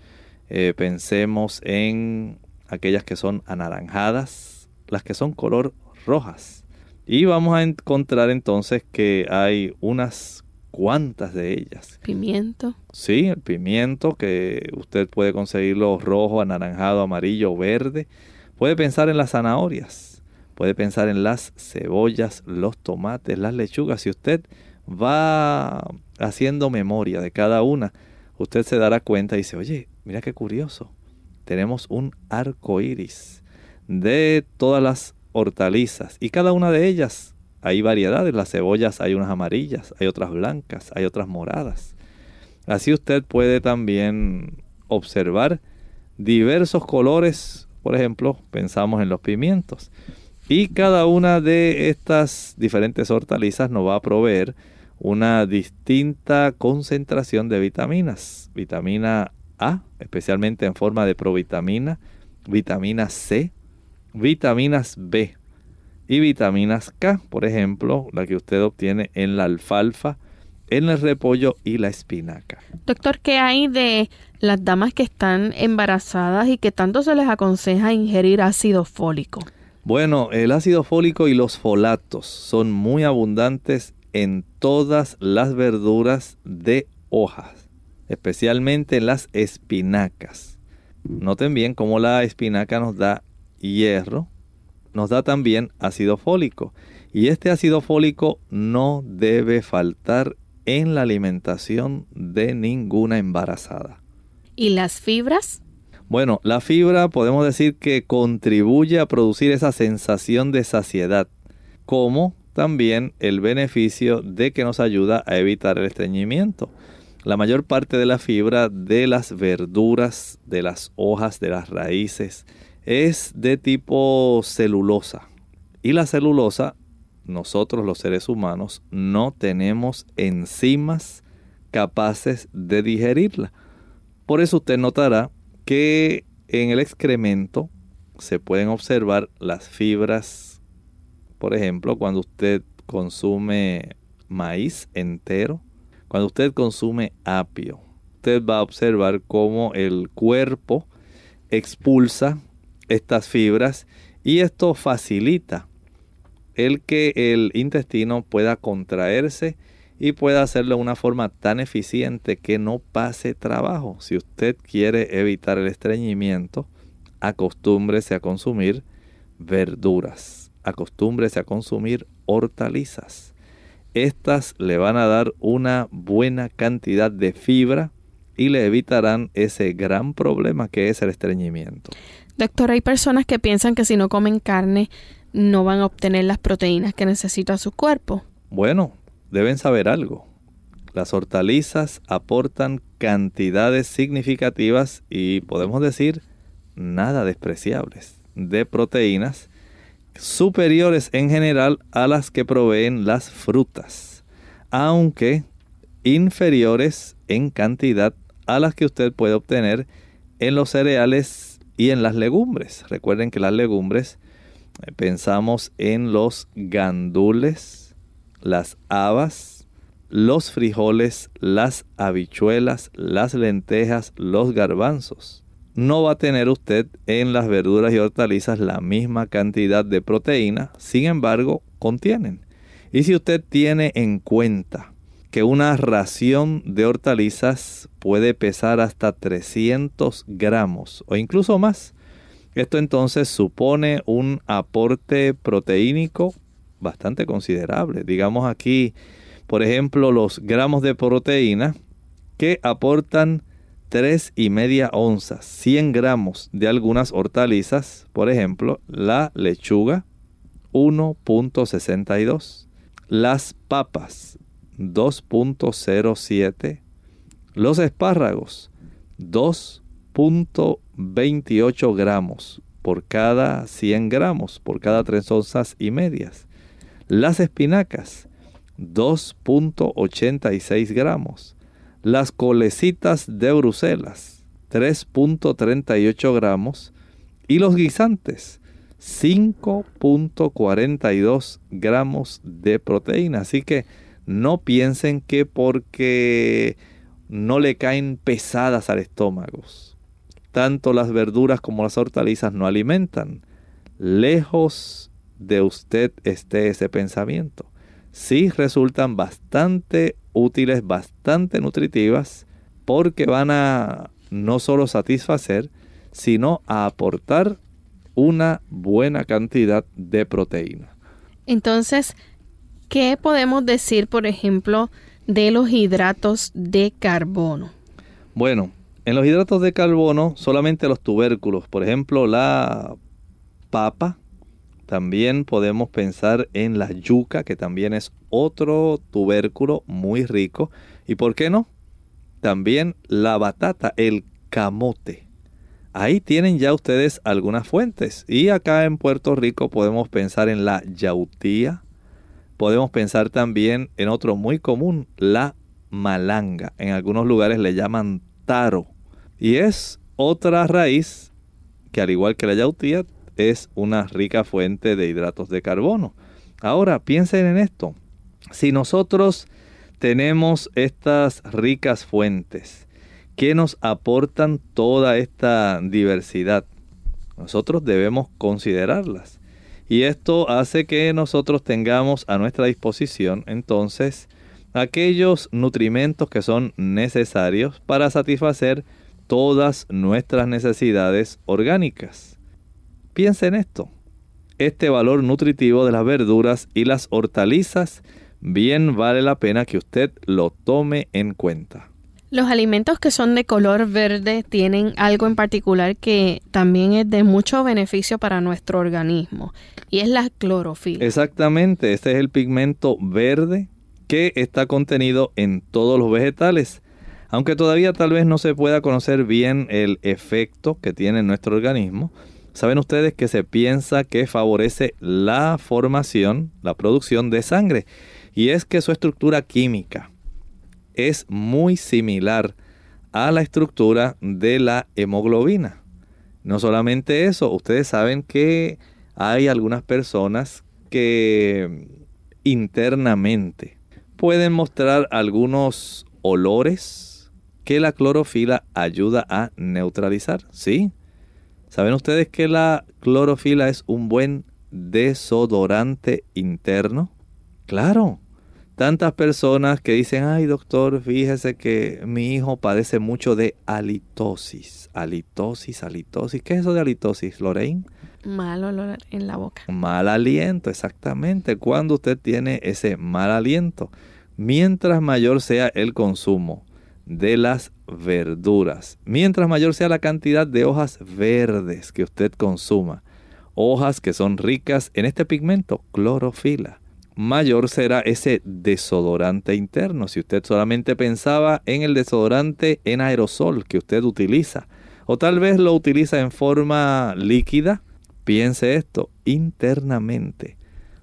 Eh, pensemos en aquellas que son anaranjadas, las que son color rojas. Y vamos a encontrar entonces que hay unas cuantas de ellas. Pimiento. Sí, el pimiento que usted puede conseguirlo rojo, anaranjado, amarillo verde. Puede pensar en las zanahorias, puede pensar en las cebollas, los tomates, las lechugas. Si usted va haciendo memoria de cada una, usted se dará cuenta y dice, oye, mira qué curioso tenemos un arco iris de todas las hortalizas y cada una de ellas hay variedades. Las cebollas hay unas amarillas, hay otras blancas, hay otras moradas. Así usted puede también observar diversos colores. Por ejemplo, pensamos en los pimientos. Y cada una de estas diferentes hortalizas nos va a proveer una distinta concentración de vitaminas. Vitamina a, especialmente en forma de provitamina, vitamina C, vitaminas B y vitaminas K, por ejemplo, la que usted obtiene en la alfalfa, en el repollo y la espinaca. Doctor, ¿qué hay de las damas que están embarazadas y que tanto se les aconseja ingerir ácido fólico? Bueno, el ácido fólico y los folatos son muy abundantes en todas las verduras de hojas especialmente las espinacas. Noten bien cómo la espinaca nos da hierro, nos da también ácido fólico. Y este ácido fólico no debe faltar en la alimentación de ninguna embarazada. ¿Y las fibras? Bueno, la fibra podemos decir que contribuye a producir esa sensación de saciedad, como también el beneficio de que nos ayuda a evitar el estreñimiento. La mayor parte de la fibra de las verduras, de las hojas, de las raíces, es de tipo celulosa. Y la celulosa, nosotros los seres humanos, no tenemos enzimas capaces de digerirla. Por eso usted notará que en el excremento se pueden observar las fibras. Por ejemplo, cuando usted consume maíz entero, cuando usted consume apio, usted va a observar cómo el cuerpo expulsa estas fibras y esto facilita el que el intestino pueda contraerse y pueda hacerlo de una forma tan eficiente que no pase trabajo. Si usted quiere evitar el estreñimiento, acostúmbrese a consumir verduras, acostúmbrese a consumir hortalizas. Estas le van a dar una buena cantidad de fibra y le evitarán ese gran problema que es el estreñimiento. Doctor, hay personas que piensan que si no comen carne no van a obtener las proteínas que necesita su cuerpo. Bueno, deben saber algo. Las hortalizas aportan cantidades significativas y podemos decir nada despreciables de proteínas superiores en general a las que proveen las frutas, aunque inferiores en cantidad a las que usted puede obtener en los cereales y en las legumbres. Recuerden que las legumbres eh, pensamos en los gandules, las habas, los frijoles, las habichuelas, las lentejas, los garbanzos. No va a tener usted en las verduras y hortalizas la misma cantidad de proteína, sin embargo, contienen. Y si usted tiene en cuenta que una ración de hortalizas puede pesar hasta 300 gramos o incluso más, esto entonces supone un aporte proteínico bastante considerable. Digamos aquí, por ejemplo, los gramos de proteína que aportan 3 y media onzas, 100 gramos de algunas hortalizas, por ejemplo, la lechuga 1.62, las papas 2.07, los espárragos 2.28 gramos por cada 100 gramos, por cada 3 onzas y medias. Las espinacas 2.86 gramos. Las colecitas de Bruselas 3.38 gramos. Y los guisantes 5.42 gramos de proteína. Así que no piensen que porque no le caen pesadas al estómago. Tanto las verduras como las hortalizas no alimentan. Lejos de usted esté ese pensamiento. Sí resultan bastante útiles, bastante nutritivas, porque van a no solo satisfacer, sino a aportar una buena cantidad de proteína. Entonces, ¿Qué podemos decir, por ejemplo, de los hidratos de carbono? Bueno, en los hidratos de carbono solamente los tubérculos, por ejemplo, la papa, también podemos pensar en la yuca, que también es otro tubérculo muy rico. ¿Y por qué no? También la batata, el camote. Ahí tienen ya ustedes algunas fuentes. Y acá en Puerto Rico podemos pensar en la yautía, Podemos pensar también en otro muy común, la malanga. En algunos lugares le llaman taro. Y es otra raíz que al igual que la yautía es una rica fuente de hidratos de carbono. Ahora piensen en esto. Si nosotros tenemos estas ricas fuentes que nos aportan toda esta diversidad, nosotros debemos considerarlas. Y esto hace que nosotros tengamos a nuestra disposición entonces aquellos nutrimentos que son necesarios para satisfacer todas nuestras necesidades orgánicas. Piensa en esto. Este valor nutritivo de las verduras y las hortalizas bien vale la pena que usted lo tome en cuenta. Los alimentos que son de color verde tienen algo en particular que también es de mucho beneficio para nuestro organismo y es la clorofila. Exactamente, este es el pigmento verde que está contenido en todos los vegetales. Aunque todavía tal vez no se pueda conocer bien el efecto que tiene en nuestro organismo, Saben ustedes que se piensa que favorece la formación, la producción de sangre. Y es que su estructura química es muy similar a la estructura de la hemoglobina. No solamente eso, ustedes saben que hay algunas personas que internamente pueden mostrar algunos olores que la clorofila ayuda a neutralizar. ¿Sí? ¿Saben ustedes que la clorofila es un buen desodorante interno? Claro. Tantas personas que dicen, ay doctor, fíjese que mi hijo padece mucho de halitosis. Halitosis, halitosis. ¿Qué es eso de halitosis, Lorraine? Mal olor en la boca. Mal aliento, exactamente. Cuando usted tiene ese mal aliento, mientras mayor sea el consumo de las verduras, mientras mayor sea la cantidad de hojas verdes que usted consuma, hojas que son ricas en este pigmento, clorofila mayor será ese desodorante interno. Si usted solamente pensaba en el desodorante en aerosol que usted utiliza, o tal vez lo utiliza en forma líquida, piense esto, internamente.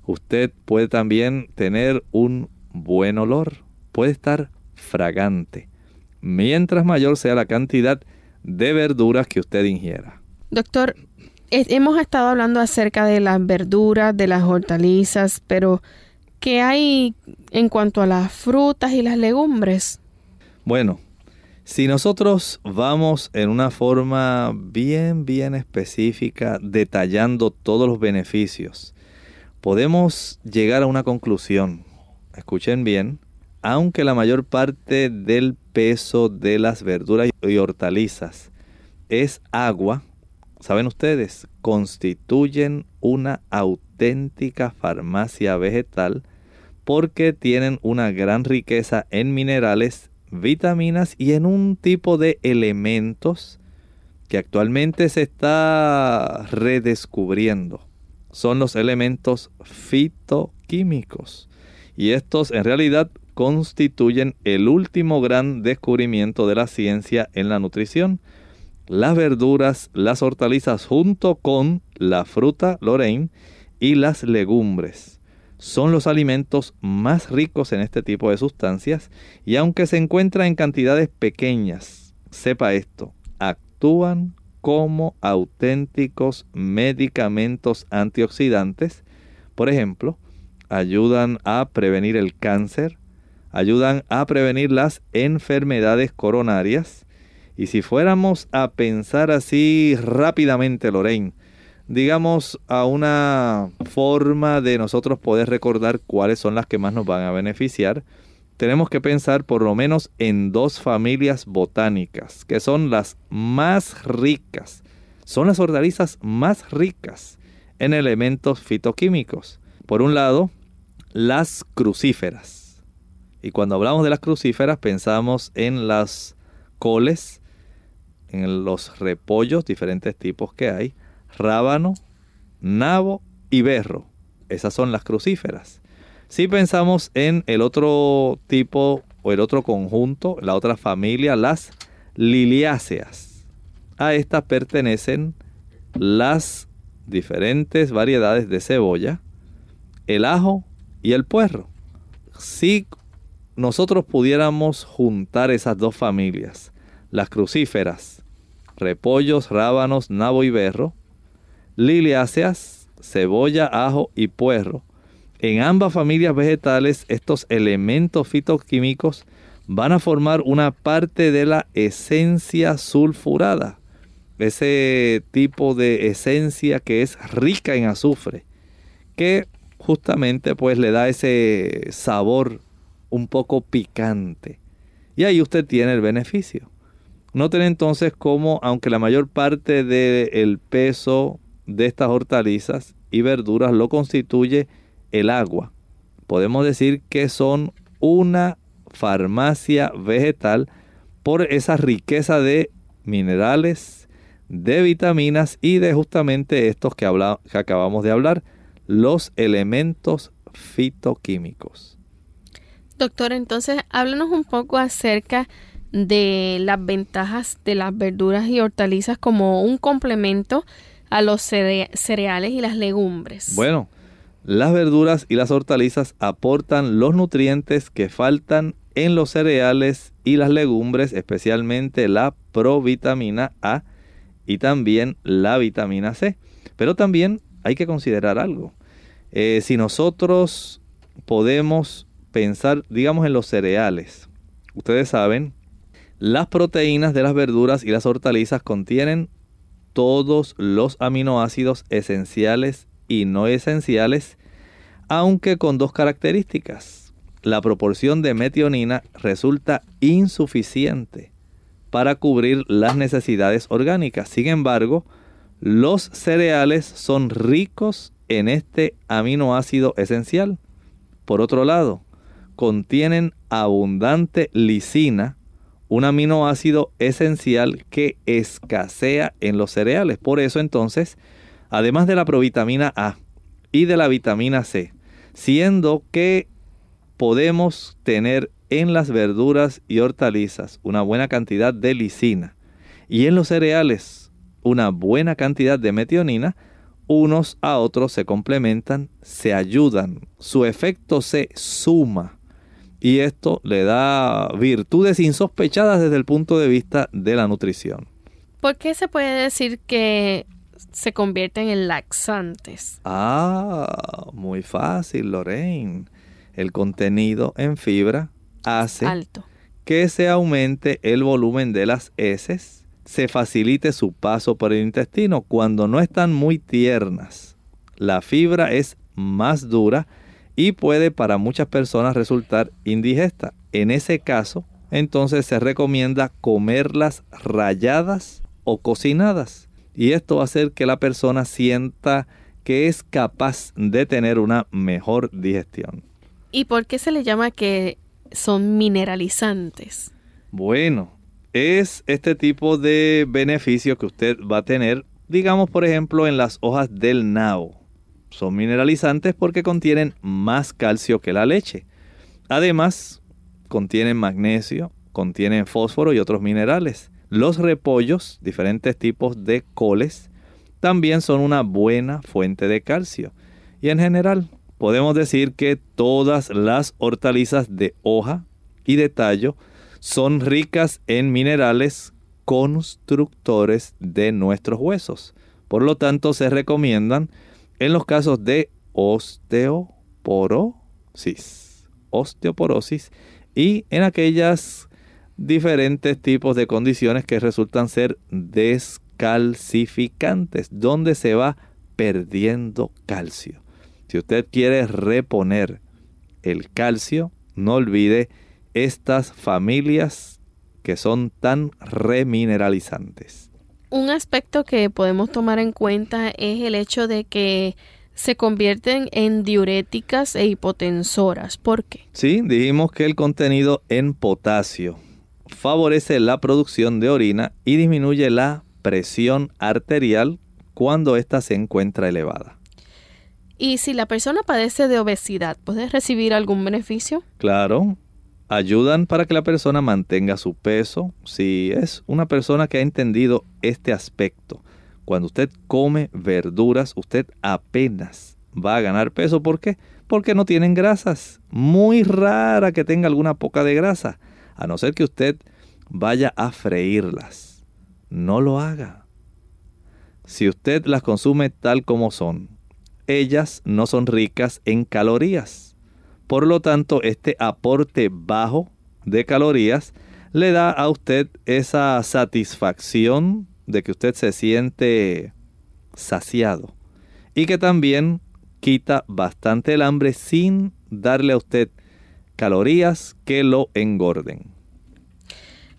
Usted puede también tener un buen olor, puede estar fragante, mientras mayor sea la cantidad de verduras que usted ingiera. Doctor, hemos estado hablando acerca de las verduras, de las hortalizas, pero ¿qué hay en cuanto a las frutas y las legumbres? Bueno, si nosotros vamos en una forma bien, bien específica, detallando todos los beneficios, podemos llegar a una conclusión. Escuchen bien, aunque la mayor parte del peso de las verduras y hortalizas es agua, saben ustedes, constituyen una auténtica farmacia vegetal porque tienen una gran riqueza en minerales, vitaminas y en un tipo de elementos que actualmente se está redescubriendo. Son los elementos fitoquímicos. Y estos en realidad constituyen el último gran descubrimiento de la ciencia en la nutrición las verduras, las hortalizas junto con la fruta Lorraine y las legumbres. Son los alimentos más ricos en este tipo de sustancias y aunque se encuentran en cantidades pequeñas, sepa esto, actúan como auténticos medicamentos antioxidantes. Por ejemplo, ayudan a prevenir el cáncer, ayudan a prevenir las enfermedades coronarias, y si fuéramos a pensar así rápidamente, Lorraine, digamos a una forma de nosotros poder recordar cuáles son las que más nos van a beneficiar, tenemos que pensar por lo menos en dos familias botánicas, que son las más ricas, son las hortalizas más ricas en elementos fitoquímicos. Por un lado, las crucíferas. Y cuando hablamos de las crucíferas pensamos en las coles, en los repollos, diferentes tipos que hay, rábano, nabo y berro. Esas son las crucíferas. Si pensamos en el otro tipo o el otro conjunto, la otra familia, las liliáceas. A estas pertenecen las diferentes variedades de cebolla, el ajo y el puerro. Si nosotros pudiéramos juntar esas dos familias, las crucíferas repollos, rábanos, nabo y berro, liliáceas, cebolla, ajo y puerro. En ambas familias vegetales, estos elementos fitoquímicos van a formar una parte de la esencia sulfurada, ese tipo de esencia que es rica en azufre, que justamente pues le da ese sabor un poco picante. Y ahí usted tiene el beneficio. Noten entonces cómo, aunque la mayor parte del peso de estas hortalizas y verduras lo constituye el agua, podemos decir que son una farmacia vegetal por esa riqueza de minerales, de vitaminas y de justamente estos que, que acabamos de hablar, los elementos fitoquímicos. Doctor, entonces háblanos un poco acerca de las ventajas de las verduras y hortalizas como un complemento a los cereales y las legumbres? Bueno, las verduras y las hortalizas aportan los nutrientes que faltan en los cereales y las legumbres, especialmente la provitamina A y también la vitamina C. Pero también hay que considerar algo. Eh, si nosotros podemos pensar, digamos, en los cereales, ustedes saben, las proteínas de las verduras y las hortalizas contienen todos los aminoácidos esenciales y no esenciales, aunque con dos características. La proporción de metionina resulta insuficiente para cubrir las necesidades orgánicas. Sin embargo, los cereales son ricos en este aminoácido esencial. Por otro lado, contienen abundante lisina, un aminoácido esencial que escasea en los cereales. Por eso entonces, además de la provitamina A y de la vitamina C, siendo que podemos tener en las verduras y hortalizas una buena cantidad de lisina y en los cereales una buena cantidad de metionina, unos a otros se complementan, se ayudan, su efecto se suma y esto le da virtudes insospechadas desde el punto de vista de la nutrición. ¿Por qué se puede decir que se convierten en laxantes? Ah, muy fácil, Lorraine. El contenido en fibra hace que se aumente el volumen de las heces, se facilite su paso por el intestino. Cuando no están muy tiernas, la fibra es más dura y puede para muchas personas resultar indigesta. En ese caso, entonces se recomienda comerlas rayadas o cocinadas. Y esto va a hacer que la persona sienta que es capaz de tener una mejor digestión. ¿Y por qué se le llama que son mineralizantes? Bueno, es este tipo de beneficio que usted va a tener, digamos por ejemplo en las hojas del nao son mineralizantes porque contienen más calcio que la leche. Además, contienen magnesio, contienen fósforo y otros minerales. Los repollos, diferentes tipos de coles, también son una buena fuente de calcio. Y en general, podemos decir que todas las hortalizas de hoja y de tallo son ricas en minerales constructores de nuestros huesos. Por lo tanto, se recomiendan en los casos de osteoporosis, osteoporosis y en aquellas diferentes tipos de condiciones que resultan ser descalcificantes, donde se va perdiendo calcio. Si usted quiere reponer el calcio, no olvide estas familias que son tan remineralizantes un aspecto que podemos tomar en cuenta es el hecho de que se convierten en diuréticas e hipotensoras. ¿Por qué? Sí, dijimos que el contenido en potasio favorece la producción de orina y disminuye la presión arterial cuando ésta se encuentra elevada. ¿Y si la persona padece de obesidad, puede recibir algún beneficio? Claro, ayudan para que la persona mantenga su peso. Si es una persona que ha entendido este aspecto, cuando usted come verduras, usted apenas va a ganar peso. ¿Por qué? Porque no tienen grasas. Muy rara que tenga alguna poca de grasa. A no ser que usted vaya a freírlas. No lo haga. Si usted las consume tal como son, ellas no son ricas en calorías por lo tanto, este aporte bajo de calorías le da a usted esa satisfacción de que usted se siente saciado y que también quita bastante el hambre sin darle a usted calorías que lo engorden.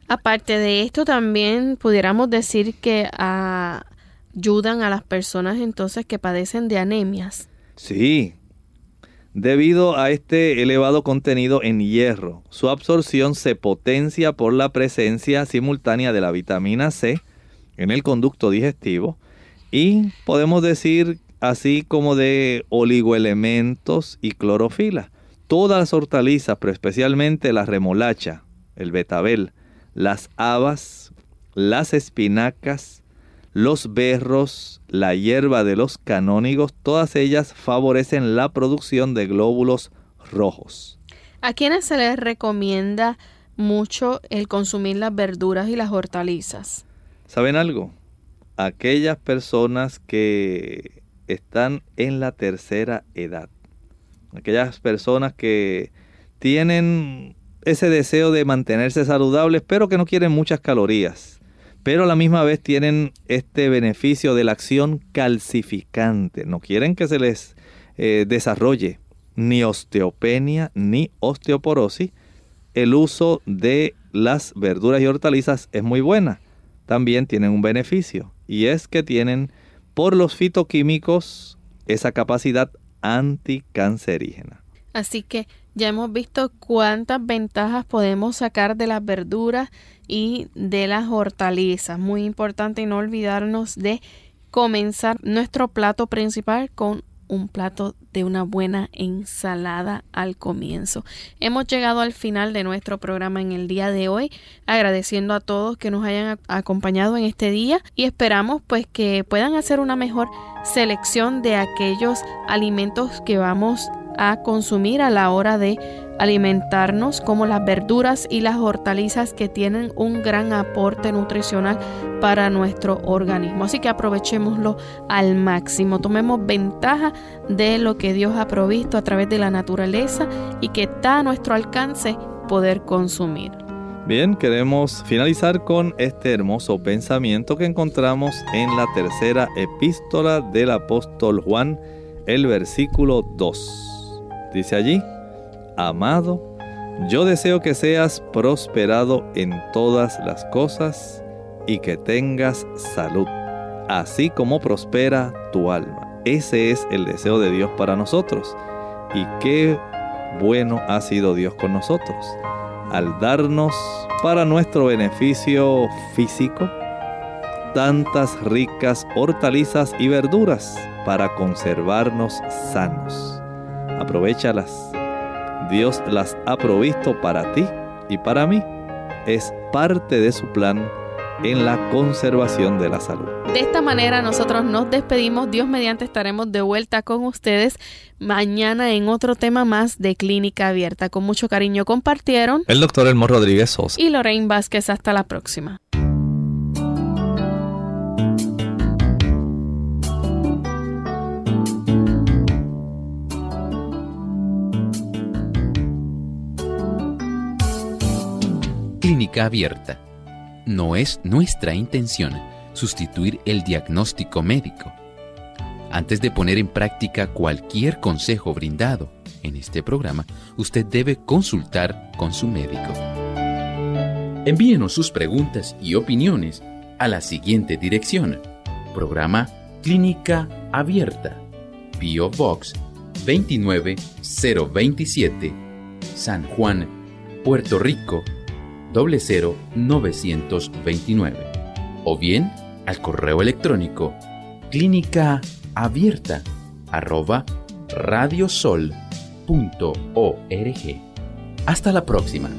Aparte de esto, también pudiéramos decir que ayudan a las personas entonces que padecen de anemias. Sí, Debido a este elevado contenido en hierro, su absorción se potencia por la presencia simultánea de la vitamina C en el conducto digestivo y podemos decir así como de oligoelementos y clorofila. Todas las hortalizas, pero especialmente la remolacha, el betabel, las habas, las espinacas, los berros, la hierba de los canónigos, todas ellas favorecen la producción de glóbulos rojos. ¿A quienes se les recomienda mucho el consumir las verduras y las hortalizas? ¿Saben algo? Aquellas personas que están en la tercera edad, aquellas personas que tienen ese deseo de mantenerse saludables, pero que no quieren muchas calorías, pero a la misma vez tienen este beneficio de la acción calcificante, no quieren que se les eh, desarrolle ni osteopenia ni osteoporosis, el uso de las verduras y hortalizas es muy buena. También tienen un beneficio y es que tienen por los fitoquímicos esa capacidad anticancerígena. Así que ya hemos visto cuántas ventajas podemos sacar de las verduras y de las hortalizas. Muy importante no olvidarnos de comenzar nuestro plato principal con un plato de una buena ensalada al comienzo. Hemos llegado al final de nuestro programa en el día de hoy, agradeciendo a todos que nos hayan acompañado en este día y esperamos pues que puedan hacer una mejor selección de aquellos alimentos que vamos a consumir a la hora de alimentarnos como las verduras y las hortalizas que tienen un gran aporte nutricional para nuestro organismo. Así que aprovechémoslo al máximo, tomemos ventaja de lo que Dios ha provisto a través de la naturaleza y que está a nuestro alcance poder consumir. Bien, queremos finalizar con este hermoso pensamiento que encontramos en la tercera epístola del apóstol Juan, el versículo 2. Dice allí, amado, yo deseo que seas prosperado en todas las cosas y que tengas salud, así como prospera tu alma. Ese es el deseo de Dios para nosotros. Y qué bueno ha sido Dios con nosotros al darnos para nuestro beneficio físico tantas ricas hortalizas y verduras para conservarnos sanos aprovechalas. Dios las ha provisto para ti y para mí. Es parte de su plan en la conservación de la salud. De esta manera nosotros nos despedimos. Dios mediante estaremos de vuelta con ustedes mañana en otro tema más de Clínica Abierta. Con mucho cariño compartieron el doctor Elmo Rodríguez Sosa y Lorraine Vázquez. Hasta la próxima. Abierta. No es nuestra intención sustituir el diagnóstico médico. Antes de poner en práctica cualquier consejo brindado en este programa, usted debe consultar con su médico. Envíenos sus preguntas y opiniones a la siguiente dirección. Programa Clínica Abierta. Bio Box 29027. San Juan, Puerto Rico 00929 o bien al correo electrónico clínica abierta arroba radiosol.org. Hasta la próxima.